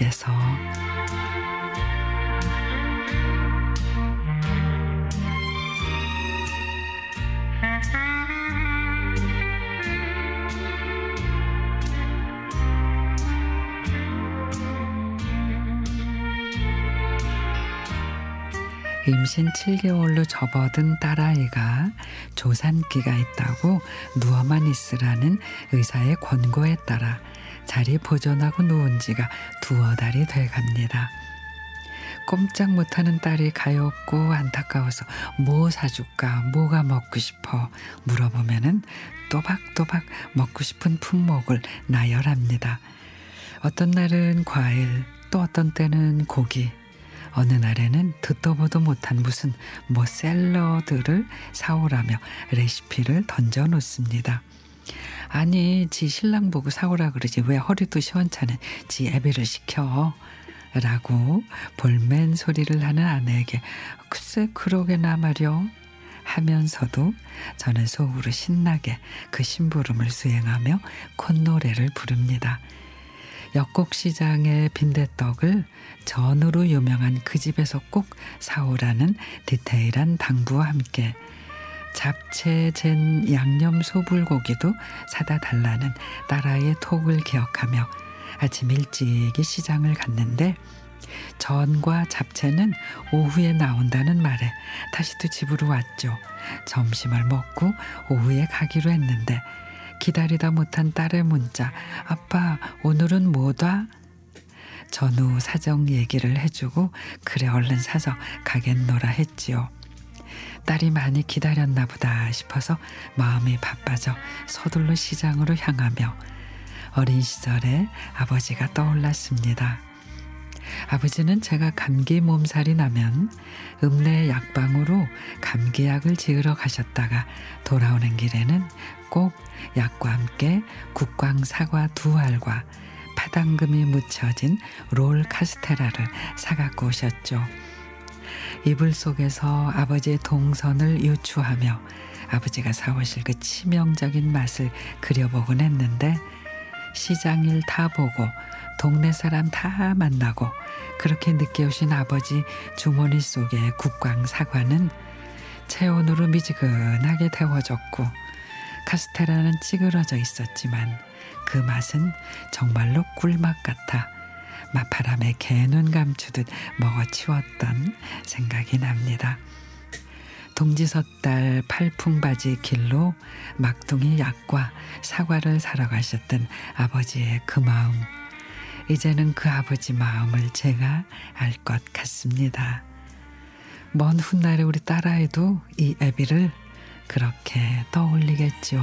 하나님께서. 임신 7개월로 접어든 딸아이가 조산기가 있다고 누워만 있으라는 의사의 권고에 따라 자리 보존하고 누운 지가 두어 달이 돼 갑니다. 꼼짝 못하는 딸이 가엾고 안타까워서 뭐 사줄까 뭐가 먹고 싶어 물어보면은 또박또박 먹고 싶은 품목을 나열합니다. 어떤 날은 과일 또 어떤 때는 고기 어느 날에는 듣도 보도 못한 무슨 뭐 샐러드를 사오라며 레시피를 던져 놓습니다. 아니 지 신랑 보고 사오라 그러지. 왜 허리도 시원찮은 지 애비를 시켜? 라고 볼멘 소리를 하는 아내에게 글쎄 그러게나 말여 하면서도 저는 속으로 신나게 그 심부름을 수행하며 콧노래를 부릅니다. 역곡시장의 빈대떡을 전으로 유명한 그 집에서 꼭 사오라는 디테일한 당부와 함께 잡채 젠 양념 소불고기도 사다 달라는 딸아이의 톡을 기억하며 아침 일찍이 시장을 갔는데 전과 잡채는 오후에 나온다는 말에 다시 또 집으로 왔죠. 점심을 먹고 오후에 가기로 했는데 기다리다 못한 딸의 문자 아빠 오늘은 뭐다? 전후 사정 얘기를 해주고 그래 얼른 사서 가겠노라 했지요. 딸이 많이 기다렸나 보다 싶어서 마음이 바빠져 서둘러 시장으로 향하며 어린 시절에 아버지가 떠올랐습니다. 아버지는 제가 감기 몸살이 나면 읍내 약방으로 감기약을 지으러 가셨다가 돌아오는 길에는 꼭 약과 함께 국광 사과 두 알과 파당금이 묻혀진 롤 카스테라를 사갖고 오셨죠. 이불 속에서 아버지의 동선을 유추하며 아버지가 사오실 그 치명적인 맛을 그려보곤 했는데 시장일 다 보고 동네 사람 다 만나고 그렇게 늦게 오신 아버지 주머니 속의 국광 사과는 체온으로 미지근하게 데워졌고 카스테라는 찌그러져 있었지만 그 맛은 정말로 꿀맛 같아 마파람에 개눈 감추듯 먹어치웠던 생각이 납니다. 동지섣달 팔풍바지 길로 막둥이 약과 사과를 사러 가셨던 아버지의 그 마음. 이제는 그 아버지 마음을 제가 알 것 같습니다. 먼 훗날에 우리 딸아이도 이 애비를 그렇게 떠올리겠죠.